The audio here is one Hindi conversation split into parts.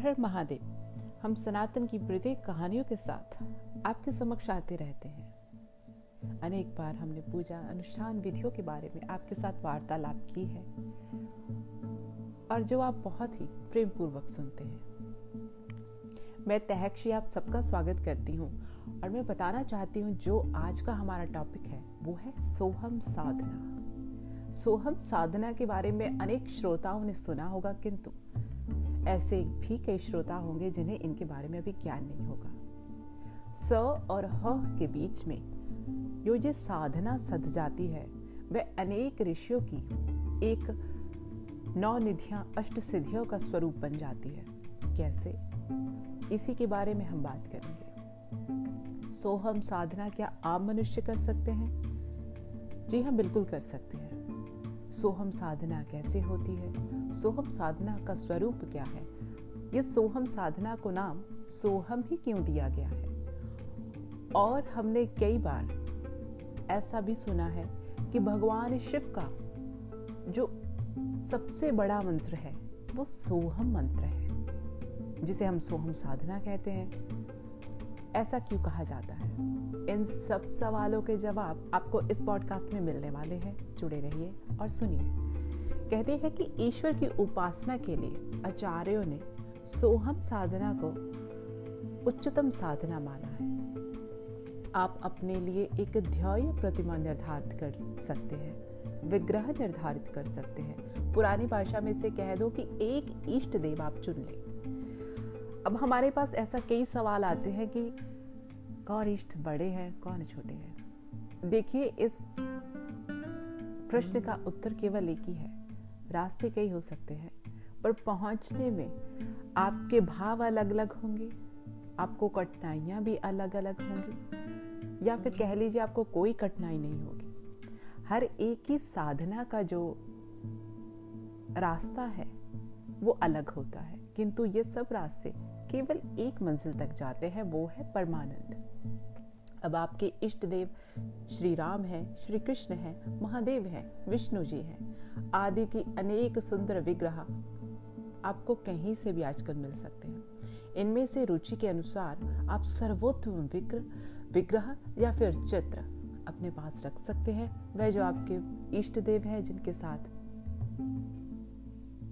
हर महादेव, हम सनातन की प्रत्येक कहानियों के साथ आपके समक्ष आते रहते हैं। अनेक बार हमने पूजा अनुष्ठान विधियों के बारे में आपके साथ वार्तालाप की है और जो आप बहुत ही प्रेम पूर्वक सुनते हैं। मैं तहक्षी आप सबका स्वागत करती हूँ और मैं बताना चाहती हूँ जो आज का हमारा टॉपिक है, वो है सोहम साधना। सोहम साधना के बारे में अनेक श्रोताओं ने सुना होगा, किंतु ऐसे भी कई श्रोता होंगे जिन्हें इनके बारे में अभी ज्ञान नहीं होगा। स और ह के बीच में जो ये साधना सद जाती है, वह अनेक ऋषियों की एक नौ निधियाँ अष्ट सिद्धियों का स्वरूप बन जाती है। कैसे? इसी के बारे में हम बात करेंगे। सोहम साधना क्या आप मनुष्य कर सकते हैं? जी हाँ बिल्कुल कर सकते हैं। सोहम साधना कैसे होती है? सोहम साधना का स्वरूप क्या है? ये सोहम साधना को नाम सोहम ही क्यों दिया गया है? और हमने कई बार ऐसा भी सुना है कि भगवान शिव का जो सबसे बड़ा मंत्र है, वो सोहम मंत्र है, जिसे हम सोहम साधना कहते हैं। ऐसा क्यों कहा जाता है? इन सब सवालों के जवाब आपको इस पॉडकास्ट में मिलने वाले हैं। जुड़े रहिए और सुनिए। कहते हैं कि ईश्वर की उपासना के लिए आचार्यों ने सोहम साधना को उच्चतम साधना माना है। आप अपने लिए एक ध्येय प्रतिमा निर्धारित कर सकते हैं, विग्रह निर्धारित कर सकते हैं। पुरानी भाषा में से कह दो कि एक इष्ट देव आप चुन लें। अब हमारे पास ऐसा कई सवाल आते हैं कि कौन इष्ट बड़े हैं, कौन छोटे हैं? देखिए, इस प्रश्न का उत्तर केवल एक ही है। रास्ते कई हो सकते हैं, पर पहुँचने में आपके भाव अलग अलग होंगे, आपको कठिनाइयाँ भी अलग अलग होंगी, या फिर कह लीजिए आपको कोई कठिनाई नहीं होगी। हर एक ही साधना का जो रास्ता है, वो अलग होता है, किंतु ये सब रास्ते केवल एक मंजिल तक जाते हैं, वो है परमानंद। अब आपके इष्ट देव श्री राम है, श्री कृष्ण है, महादेव है, विष्णु जी हैं। आदि की अनेक सुंदर विग्रह आपको कहीं से भी आजकल मिल सकते हैं। इनमें से रुचि के अनुसार आप सर्वोत्तम विग्रह विग्रह या फिर चित्र अपने पास रख सकते हैं। वह जो आपके इष्ट देव है, जिनके साथ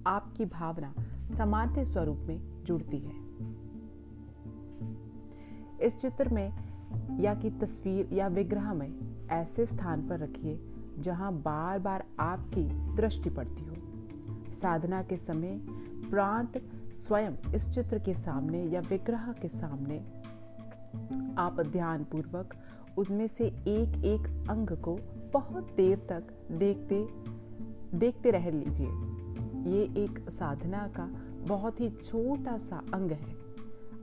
आपकी भावना सामान्य स्वरूप में जुड़ती है। इस चित्र में या की तस्वीर या विग्रह में ऐसे स्थान पर रखिए जहाँ बार बार आपकी दृष्टि पड़ती हो। साधना के समय प्रांत स्वयं इस चित्र के सामने या विग्रह के सामने। आप ध्यान पूर्वक उनमें से एक एक अंग को बहुत देर तक देखते देखते रह लीजिए। ये एक साधना का बहुत ही छोटा सा अंग है।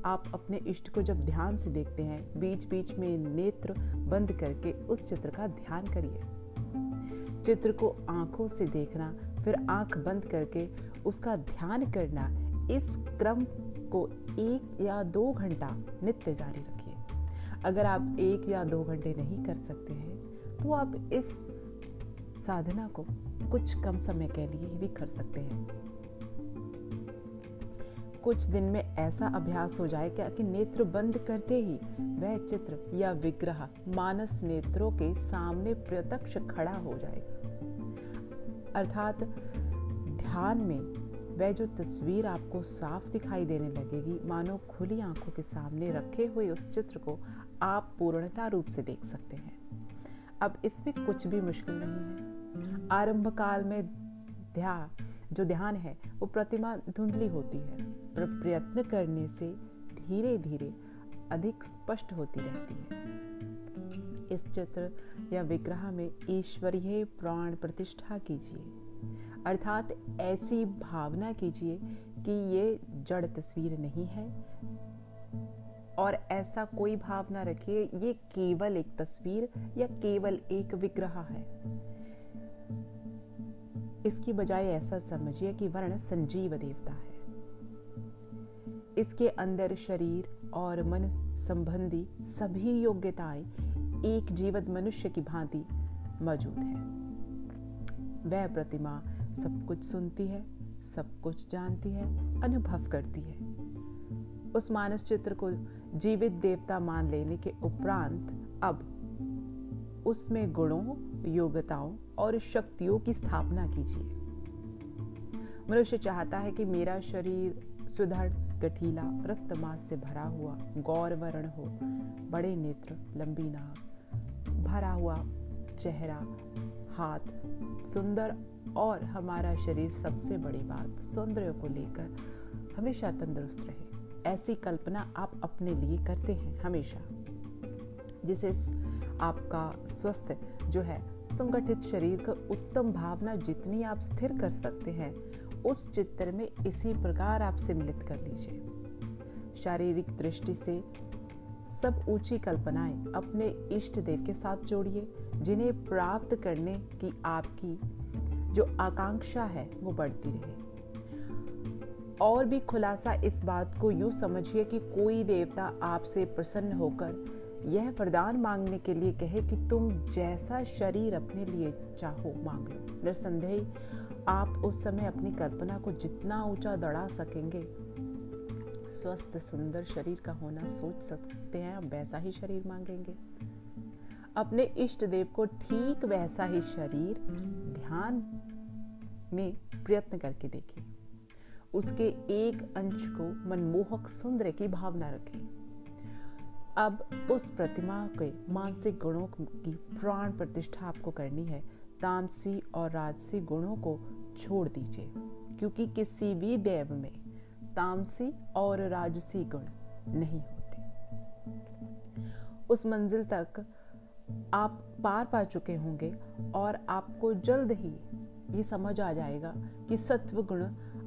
आप अपने इष्ट को जब ध्यान से देखते हैं बीच बीच में नेत्र बंद करके उस चित्र का ध्यान करिए। चित्र को आँखों से देखना, फिर आँख बंद करके उसका ध्यान करना, इस क्रम को एक या दो घंटा नित्य जारी रखिए। अगर आप एक या दो घंटे नहीं कर सकते हैं तो आप इस साधना को कुछ कम समय के लिए भी कर सकते हैं। कुछ दिन में ऐसा अभ्यास हो जाए क्या कि नेत्र बंद करते ही वह चित्र या विग्रह मानस नेत्रों के सामने प्रत्यक्ष खड़ा हो जाएगा? अर्थात ध्यान में वह जो तस्वीर आपको साफ़ दिखाई देने लगेगी, मानो खुली आँखों के सामने रखे हुए उस चित्र को आप पूर्णता रूप से देख सकते हैं। अब इसमें कुछ भी मुश्किल नहीं है। आरंभ काल में ध्यान जो ध्यान है, वो प्रतिमा धुंधली होती है। प्रयत्न करने से धीरे धीरे अधिक स्पष्ट होती रहती है। इस चित्र या विग्रह में ईश्वरीय प्राण प्रतिष्ठा कीजिए। अर्थात ऐसी भावना कीजिए कि ये जड़ तस्वीर नहीं है। और ऐसा कोई भाव ना रखिए, ये केवल एक तस्वीर या केवल एक विग्रह है। इसकी बजाय ऐसा समझिए कि वर्ण संजीव देवता है। इसके अंदर शरीर और मन संबंधी सभी योग्यताएँ एक जीवित मनुष्य की भांति मौजूद है। वह प्रतिमा सब कुछ सुनती है, सब कुछ जानती है, अनुभव करती है। उस मानस चित्र को जीवित देवता मान लेने के उपरांत अब उसमें गुणों, योग्यताओं और शक्तियों की स्थापना कीजिए। मनुष्य चाहता है कि मेरा शरीर सुदृढ़ गठीला रक्त मास से भरा हुआ गौर वर्ण हो, बड़े नेत्र, लंबी नाक, भरा हुआ चेहरा, हाथ, सुंदर और हमारा शरीर सबसे बड़ी बात, सौंदर्य को लेकर हमेशा तंदुरुस्त रहे। ऐसी कल्पना आप अपने लिए करते हैं हमेशा, जिसे आपका स्वस्थ जो है, संगठित शरीर का उत्तम भावना जितनी आप स्थिर कर सकते हैं उस चित्र में इसी प्रकार आप सम्मिलित कर लीजिए। शारीरिक दृष्टि से सब ऊँची कल्पनाएँ अपने इष्ट देव के साथ जोड़िए, जिन्हें प्राप्त करने की आपकी जो आकांक्षा है, वो बढ़ती रहे। और भी खुलासा इस बात को यूँ समझिए कि कोई देवता आपसे प्रसन्न होकर यह वरदान मांगने के लिए कहे कि तुम जैसा शरीर अपने लिए चाहो, मांग लो। निसंदेह आप उस समय अपनी कल्पना को जितना ऊँचा दड़ा सकेंगे, स्वस्थ, सुंदर शरीर का होना सोच सकते हैं, आप वैसा ही शरीर मांगेंगे। अपने इष्ट देव को ठीक वैसा ही शरीर ध्यान में प्रयत्न करके देखिए। उसके एक अंश को मनमोहक, सुंदर की भावना रखें। अब उस प्रतिमा के मानसिक गुणों की प्राण प्रतिष्ठा आपको करनी है। तामसी और राजसी गुणों को छोड़ दीजिए, क्योंकि किसी भी देव में तामसी और राजसी गुण नहीं होते। उस मंजिल तक आप पार पा चुके होंगे और आपको जल्द ही ये समझ आ जाएगा कि सत्व गुण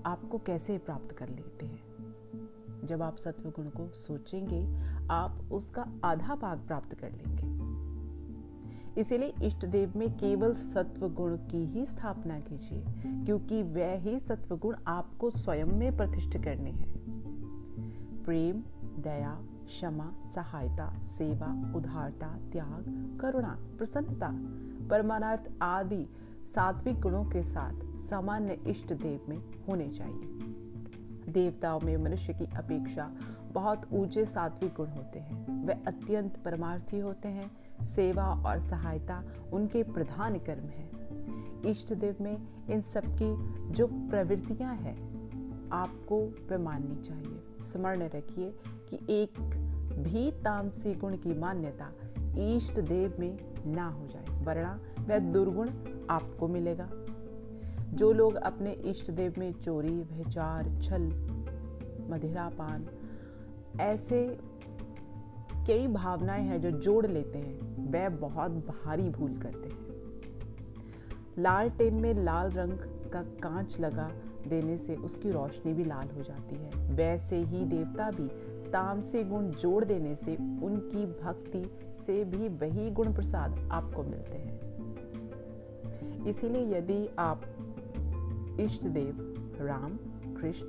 आपको कैसे प्राप्त कर लेते हैं। जब आप सत्व गुण को सोचेंगे, आप उसका आधा भाग प्राप्त कर लेंगे। इसीलिए इष्ट देव में केवल सत्व गुण की ही स्थापना कीजिए, क्योंकि वह ही सत्व गुण आपको स्वयं में प्रतिष्ठित करने हैं। प्रेम, दया, क्षमा, सहायता, सेवा, उदारता, त्याग, करुणा, प्रसन्नता, परमानर्थ आदि सात्विक गुणों के साथ सामान्य इष्ट देव में होने चाहिए। देवताओं में मनुष्य की अपेक्षा बहुत ऊँचे सात्विक गुण होते हैं। वे अत्यंत परमार्थी होते हैं। सेवा और सहायता उनके प्रधान कर्म है। इष्ट देव में इन सब की जो प्रवृत्तियाँ हैं, आपको वे माननी चाहिए। स्मरण रखिए कि एक भी तामसी गुण की मान्यता इष्ट देव में ना हो जाए, वरना वह दुर्गुण आपको मिलेगा। जो लोग अपने इष्ट देव में चोरी व्यचार छल, मदिरापान, ऐसे कई भावनाएँ हैं जो जोड़ लेते हैं। वह बहुत भारी भूल करते हैं। लाल टेन में लाल रंग का कांच लगा देने से उसकी रोशनी भी लाल हो जाती है। वैसे ही देवता भी तामसी गुण जोड़ देने से उनकी भक्ति से भी वही गुण प्रसाद आपको मिलते हैं। इसीलिए यदि आप इष्ट देव राम, कृष्ण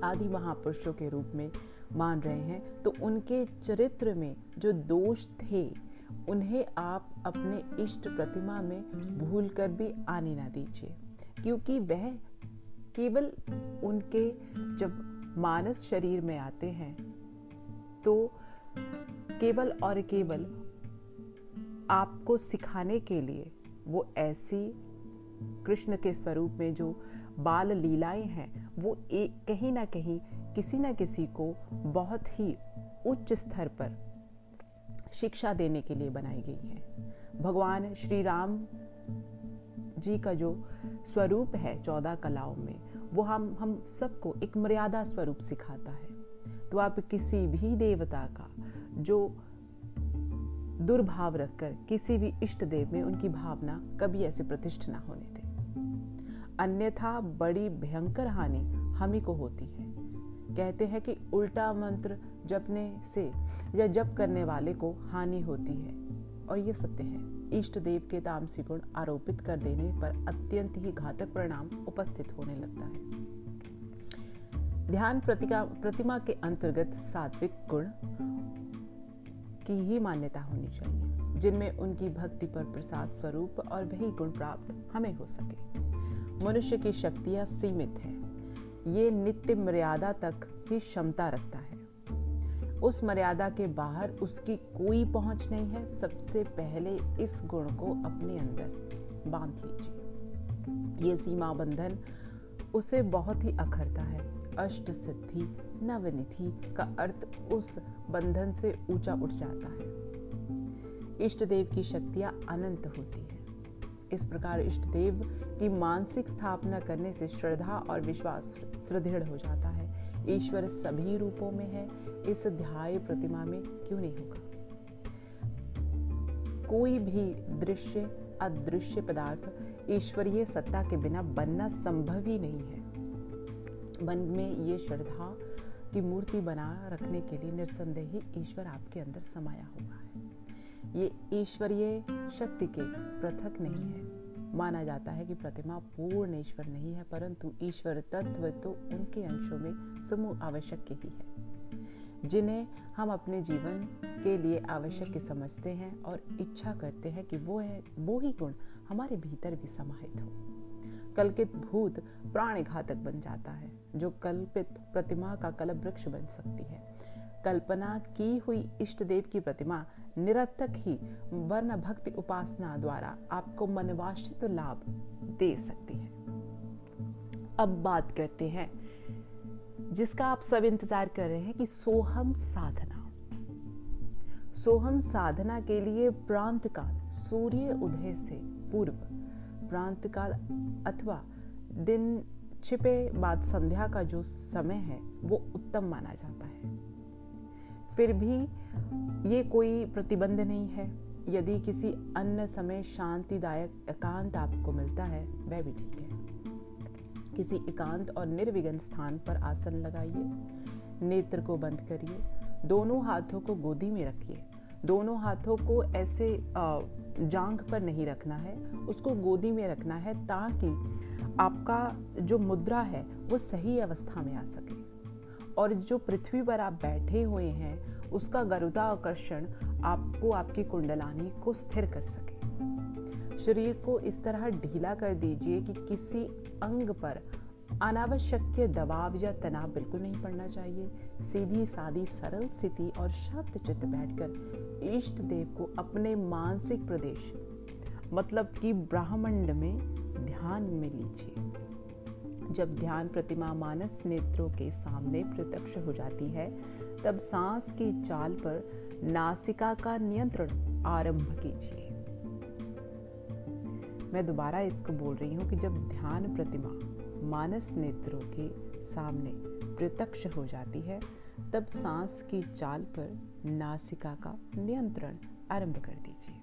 आदि महापुरुषों के रूप में मान रहे हैं तो उनके चरित्र में जो दोष थे, उन्हें आप अपने इष्ट प्रतिमा में भूल कर भी आने ना दीजिए। क्योंकि वह केवल उनके जब मानस शरीर में आते हैं तो केवल और केवल आपको सिखाने के लिए वो ऐसी कृष्ण के स्वरूप में जो बाल लीलाएँ हैं, वो एक कहीं ना कहीं किसी ना किसी को बहुत ही उच्च स्तर पर शिक्षा देने के लिए बनाई गई है। भगवान श्री राम जी का जो स्वरूप है चौदह कलाओं में, वो हम हम सबको एक मर्यादा स्वरूप सिखाता है। तो आप किसी भी देवता का जो दुर्भाव रखकर किसी भी इष्ट देव में उनकी भावना कभी ऐसे प्रतिष्ठ ना होने दे। अन्यथा बड़ी भयंकर हानि हम ही को होती है। कहते हैं कि उल्टा मंत्र जपने से या जप करने वाले को हानि होती है। और ये सत्य है। इष्ट देव के तामसी गुण आरोपित कर देने पर अत्यंत ही घातक परिणाम उपस्थित होने लगता है। ध्यान प्रतिमा के अंतर्गत सात्विक गुण की ही मान्यता होनी चाहिए, जिनमें उनकी भक्ति पर प्रसाद स्वरूप और वही गुण प्राप्त हमें हो सके। मनुष्य की शक्तियाँ सीमित है। ये नित्य मर्यादा तक ही क्षमता रखता है। उस मर्यादा के बाहर उसकी कोई पहुँच नहीं है। सबसे पहले इस गुण को अपने अंदर बाँध लीजिए। ये सीमा बंधन उसे बहुत ही अखरता है। अष्ट सिद्धि, नवनिधि का अर्थ उस बंधन से ऊँचा उठ जाता है। इष्ट देव की शक्तियाँ अनंत होती है। इस प्रकार इष्ट देव की मानसिक स्थापना करने से श्रद्धा और विश्वास सुदृढ़ हो जाता है। ईश्वर सभी रूपों में है। इस ध्याय प्रतिमा में क्यों नहीं होगा? कोई भी दृश्य, अदृश्य पदार्थ ईश्वरीय सत्ता के बिना बनना संभव ही नहीं है। मन में ये श्रद्धा की मूर्ति बना रखने के लिए निर्संदेह ही ईश्वर आपके अंदर समाया हुआ है। ये ईश्वरीय शक्ति के पृथक नहीं है। माना जाता है कि प्रतिमा पूर्ण ईश्वर नहीं है, परंतु ईश्वर तत्व तो उनके अंशों में समूह आवश्यक ही है, जिन्हें हम अपने जीवन के लिए आवश्यक समझते हैं और इच्छा करते हैं कि वो है, वो ही गुण हमारे भीतर भी समाहित हो। कल्पित भूत प्राण घातक बन जाता है, जो कल्पित प्रतिमा का कल्प वृक्ष बन सकती है। कल्पना की हुई इष्ट देव की प्रतिमा निरर्थक ही वर्ण भक्ति उपासना द्वारा आपको मनवाश्चित लाभ दे सकती है। अब बात करते हैं, जिसका आप सब इंतज़ार कर रहे हैं कि सोहम साधना। सोहम साधना के लिए प्रांत काल सूर्य उदय से पूर्व प्रांत काल अथवा दिन छिपे बाद संध्या का जो समय है, वो उत्तम माना जाता है। फिर भी ये कोई प्रतिबंध नहीं है। यदि किसी अन्य समय शांतिदायक एकांत आपको मिलता है, वह भी ठीक है। किसी एकांत और निर्विघ्न स्थान पर आसन लगाइए। नेत्र को बंद करिए। दोनों हाथों को गोदी में रखिए। दोनों हाथों को ऐसे जांग पर नहीं रखना है। उसको गोदी में रखना है ताकि आपका जो मुद्रा है, वो सही अवस्था में आ सके। और जो पृथ्वी पर आप बैठे हुए हैं, उसका गरुदाकर्षण आपको आपकी कुंडलानी को स्थिर कर सके। शरीर को इस तरह ढीला कर दीजिए कि किसी अंग पर अनावश्यक दबाव या तनाव बिल्कुल नहीं पड़ना चाहिए। सीधी सादी सरल स्थिति और शांत चित्त बैठकर इष्ट देव को अपने मानसिक प्रदेश मतलब कि ब्राह्मंड में ध्यान में लीजिए। जब ध्यान प्रतिमा मानस नेत्रों के सामने प्रत्यक्ष हो जाती है, तब सांस की चाल पर नासिका का नियंत्रण आरंभ कीजिए। मैं दोबारा इसको बोल रही हूँ कि जब ध्यान प्रतिमा मानस नेत्रों के सामने प्रत्यक्ष हो जाती है, तब सांस की चाल पर नासिका का नियंत्रण आरंभ कर दीजिए।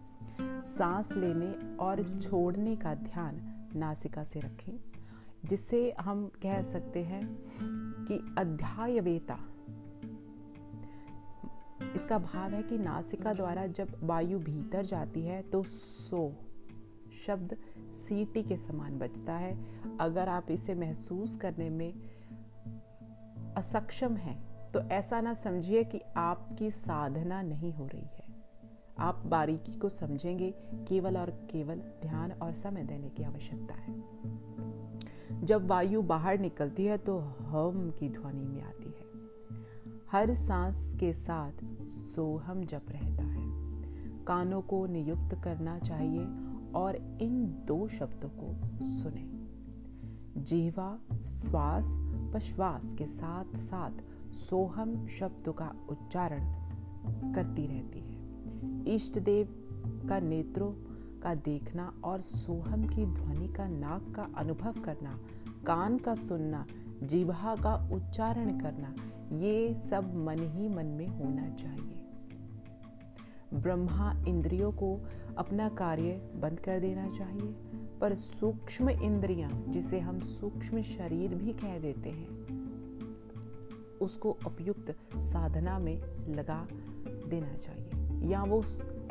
सांस लेने और छोड़ने का ध्यान नासिका से रखें। जिसे हम कह सकते हैं कि अध्यायवेता। इसका भाव है कि नासिका द्वारा जब वायु भीतर जाती है तो सो शब्द सीटी के समान बचता है। अगर आप इसे महसूस करने में असक्षम हैं तो ऐसा ना समझिए कि आपकी साधना नहीं हो रही है। आप बारीकी को समझेंगे, केवल और केवल ध्यान और समय देने की आवश्यकता है। जब वायु बाहर निकलती है तो हम की ध्वनि में आती है। हर सांस के साथ सोहम जप रहता है। कानों को नियुक्त करना चाहिए और इन दो शब्दों को सुने। जीवा, श्वास, पश्वास के साथ साथ सोहम शब्द का उच्चारण करती रहती है। इष्ट देव का नेत्रों का देखना और सोहम की ध्वनि का नाक का अनुभव करना, कान का सुनना जीवा का उच्चारण करना, ये सब मन ही मन में होना चाहिए। ब्रह्मा इंद्रियों को अपना कार्य बंद कर देना चाहिए, पर सूक्ष्म इंद्रियाँ, जिसे हम सूक्ष्म शरीर भी कह देते हैं, उसको उपयुक्त साधना में लगा देना चाहिए। या वो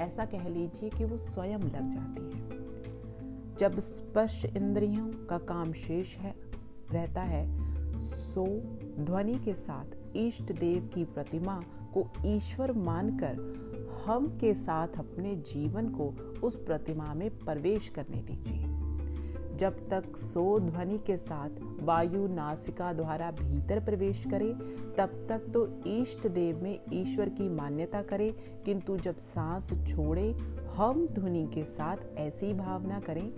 ऐसा कह लीजिए कि वो स्वयं लग जाती है। जब स्पर्श इंद्रियों का काम शेष है, रहता है, सो ध्वनि के साथ इष्ट देव की प्रतिमा को ईश्वर मानकर हम के साथ अपने जीवन को उस प्रतिमा में प्रवेश करने दीजिए। जब तक सो ध्वनि के साथ वायु नासिका द्वारा भीतर प्रवेश करे, तब तक तो इष्ट देव में ईश्वर की मान्यता करे, किंतु जब सांस छोड़े, हम ध्वनि के साथ ऐसी भावना करें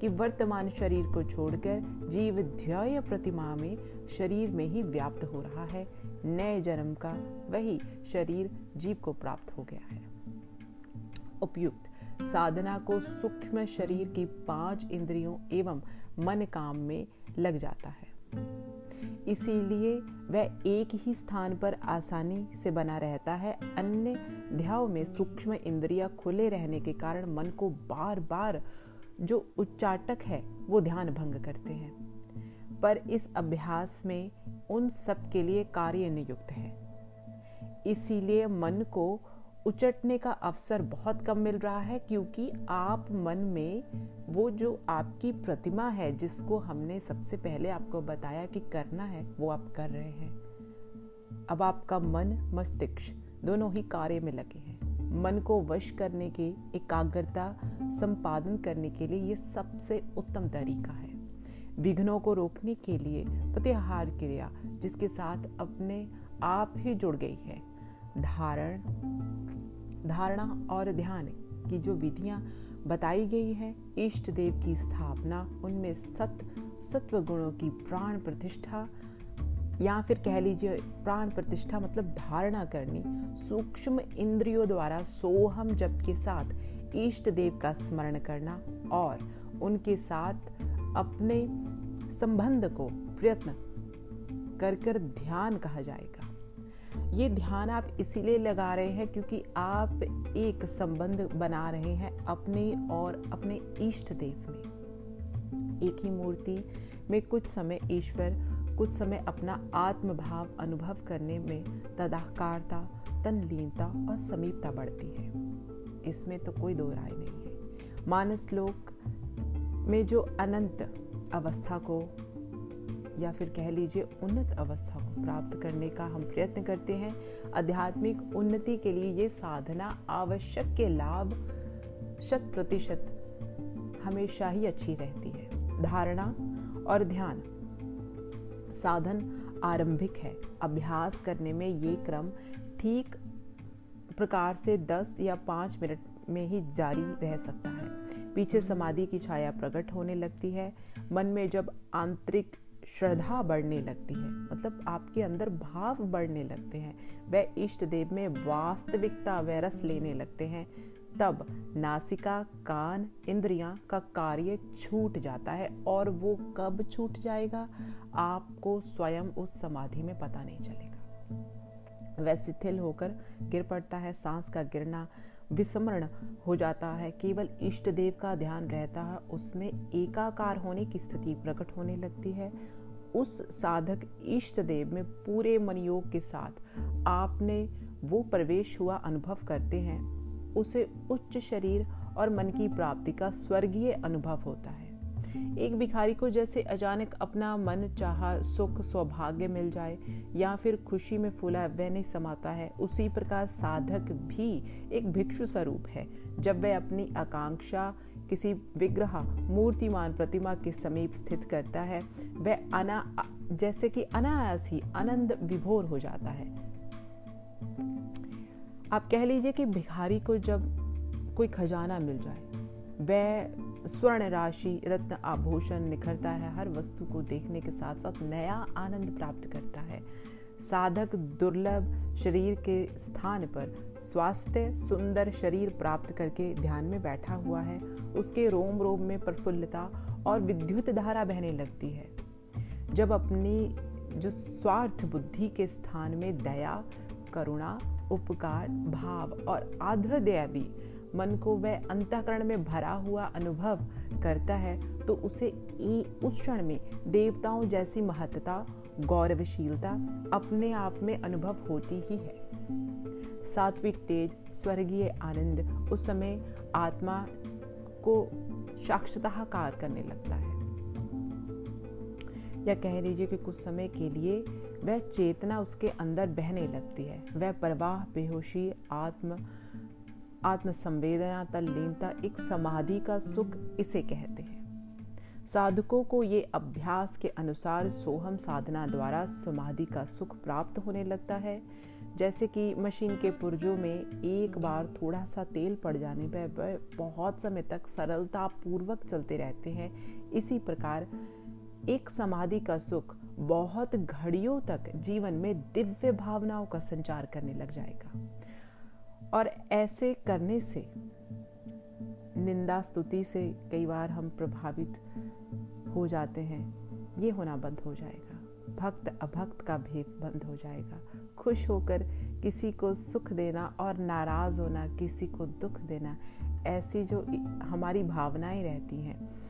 कि वर्तमान शरीर को छोड़कर जीव ध्यय प्रतिमा में शरीर में ही व्याप्त हो रहा है। नए जन्म का वही शरीर जीव को प्राप्त हो गया है। उपयुक्त। साधना को सूक्ष्म शरीर की पाँच इंद्रियों एवं मन काम में लग जाता है। इसीलिए वह एक ही स्थान पर आसानी से बना रहता है। अन्य ध्याव में सूक्ष्म इंद्रिया खुले रहने के कारण मन को बार बार जो उच्चाटक है, वो ध्यान भंग करते हैं। पर इस अभ्यास में उन सब के लिए कार्य नियुक्त है। इसीलिए मन को उचटने का अवसर बहुत कम मिल रहा है क्योंकि आप मन में वो जो आपकी प्रतिमा है, जिसको हमने सबसे पहले आपको बताया कि करना है, वो आप कर रहे हैं। अब आपका मन, मस्तिष्क दोनों ही कार्य में लगे हैं। मन को वश करने के, एकाग्रता संपादन करने के लिए ये सबसे उत्तम तरीका है। विघ्नों को रोकने के लिए प्रत्याहार क्रिया, जिसके साथ अपने आप ही जुड़ गई है। धारण, धारणा और ध्यान की जो विधियाँ बताई गई है, इष्ट देव की स्थापना, उनमें सत्य सत्व गुणों की प्राण प्रतिष्ठा, या फिर कह लीजिए प्राण प्रतिष्ठा मतलब धारणा करनी, सूक्ष्म इंद्रियों द्वारा सोहम जप के साथ इष्ट देव का स्मरण करना और उनके साथ अपने संबंध को प्रयत्न कर कर ध्यान कहा जाएगा। ये ध्यान आप इसीलिए लगा रहे हैं क्योंकि आप एक संबंध बना रहे हैं अपने और अपने इष्ट देव में। एक ही मूर्ति में कुछ समय ईश्वर, कुछ समय अपना आत्मभाव अनुभव करने में तदाकारता, तनलीनता और समीपता बढ़ती है। इसमें तो कोई दो राय नहीं है। मानस लोक में जो अनंत अवस्था को या फिर कह लीजिए उन्नत अवस्था को प्राप्त करने का हम प्रयत्न करते हैं। आध्यात्मिक उन्नति के लिए ये साधना आवश्यक के लाभ शत प्रतिशत हमेशा ही अच्छी रहती है। धारणा और ध्यान साधन आरंभिक है। अभ्यास करने में ये क्रम ठीक प्रकार से 10 या 5 मिनट में ही जारी रह सकता है। पीछे समाधि की छाया प्रकट होने लगती है। मन में जब आंतरिक श्रद्धा बढ़ने लगती है मतलब आपके अंदर भाव बढ़ने लगते हैं। वह इष्ट देव में वास्तविकता व रस लेने लगते हैं। तब नासिका, कान, इंद्रियाँ का कार्य छूट जाता है और वो कब छूट जाएगा, आपको स्वयं उस समाधि में पता नहीं चलेगा। वह शिथिल होकर गिर पड़ता है, सांस का गिरना विस्मरण हो जाता है, केवल इष्ट देव का ध्यान रहता है, उसमें एकाकार होने की स्थिति प्रकट होने लगती है। उस साधक इष्ट देव में पूरे मनयोग के साथ आपने वो प्रवेश हुआ अनुभव करते हैं। उसे उच्च शरीर और मन की प्राप्ति का स्वर्गीय अनुभव होता है। एक भिखारी को जैसे अचानक अपना मन चाहा, सुख, सौभाग्य मिल जाए या फिर खुशी में फूला, वह नहीं समाता है। उसी प्रकार साधक भी एक भिक्षु स्वरूप है। जब वह अपनी आकांक्षा किसी विग्रह, मूर्तिमान प्रतिमा के समीप स्थित करता है, वह अना, जैसे कि अनायास ही आनंद विभोर हो जाता है। आप कह लीजिए कि भिखारी को जब कोई खजाना मिल जाए, वह स्वर्ण राशि, रत्न आभूषण निखरता है, हर वस्तु को देखने के साथ साथ नया आनंद प्राप्त करता है। साधक दुर्लभ शरीर के स्थान पर स्वास्थ्य सुंदर शरीर प्राप्त करके ध्यान में बैठा हुआ है। उसके रोम रोम में प्रफुल्लता और विद्युत धारा बहने लगती है। जब अपनी, जो स्वार्थ बुद्धि के स्थान में दया, करुणा, उपकार, भाव और आध्र दया भी मन को वह अंतकरण में भरा हुआ अनुभव करता है तो उसे उस क्षण में देवताओं जैसी महत्ता गौरवशीलता अपने आप में अनुभव होती ही है। सात्विक तेज, स्वर्गीय आनंद उस समय आत्मा को साक्षताकार करने लगता है। या कह लीजिए कि कुछ समय के लिए वह चेतना उसके अंदर बहने लगती है। वह प्रवाह, बेहोशी, आत्म, आत्मसंवेदना, तल्लीनता, एक समाधि का सुख इसे कहते हैं। साधकों को ये अभ्यास के अनुसार सोहम साधना द्वारा समाधि का सुख प्राप्त होने लगता है। जैसे कि मशीन के पुर्जों में एक बार थोड़ा सा तेल पड़ जाने पर वह बहुत समय तक सरलता पूर्वक चलते रहते हैं। इसी प्रकार एक समाधि का सुख बहुत घड़ियों तक जीवन में दिव्य भावनाओं का संचार करने लग जाएगा। और ऐसे करने से निंदा स्तुति से कई बार हम प्रभावित हो जाते हैं। ये होना बंद हो जाएगा। भक्त अभक्त का भेद बंद हो जाएगा। खुश होकर किसी को सुख देना और नाराज़ होना, किसी को दुख देना, ऐसी जो हमारी भावनाएँ रहती हैं।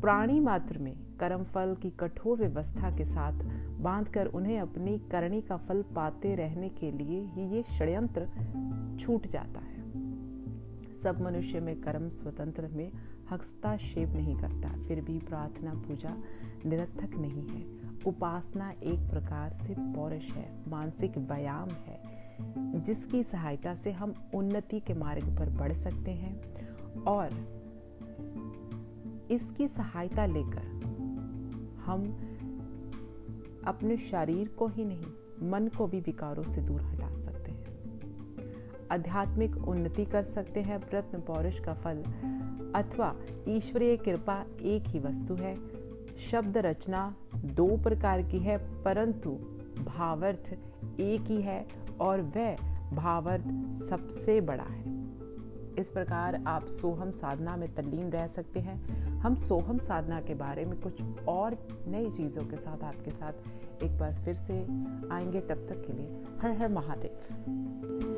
प्राणी मात्र में कर्म फल की कठोर व्यवस्था के साथ बांधकर उन्हें अपनी करणी का फल पाते रहने के लिए ही ये षड्यंत्र छूट जाता है। सब मनुष्य में कर्म स्वतंत्र में हस्तक्षेप नहीं करता, फिर भी प्रार्थना पूजा निरर्थक नहीं है। उपासना एक प्रकार से पौरुष है, मानसिक व्यायाम है, जिसकी सहायता से हम उन्नति के मार्ग पर बढ़ सकते हैं और इसकी सहायता लेकर हम अपने शरीर को ही नहीं, मन को भी विकारों से दूर हटा सकते हैं। आध्यात्मिक उन्नति कर सकते हैं प्रत्न पौरुष का फल। अथवा ईश्वरीय कृपा एक ही वस्तु है। शब्द रचना दो प्रकार की है, परंतु भावार्थ एक ही है और वह भावार्थ सबसे बड़ा है। इस प्रकार आप सोहम साधना में तल्लीन रह सकते हैं। हम सोहम साधना के बारे में कुछ और नई चीज़ों के साथ आपके साथ एक बार फिर से आएँगे। तब तक के लिए हर हर महादेव।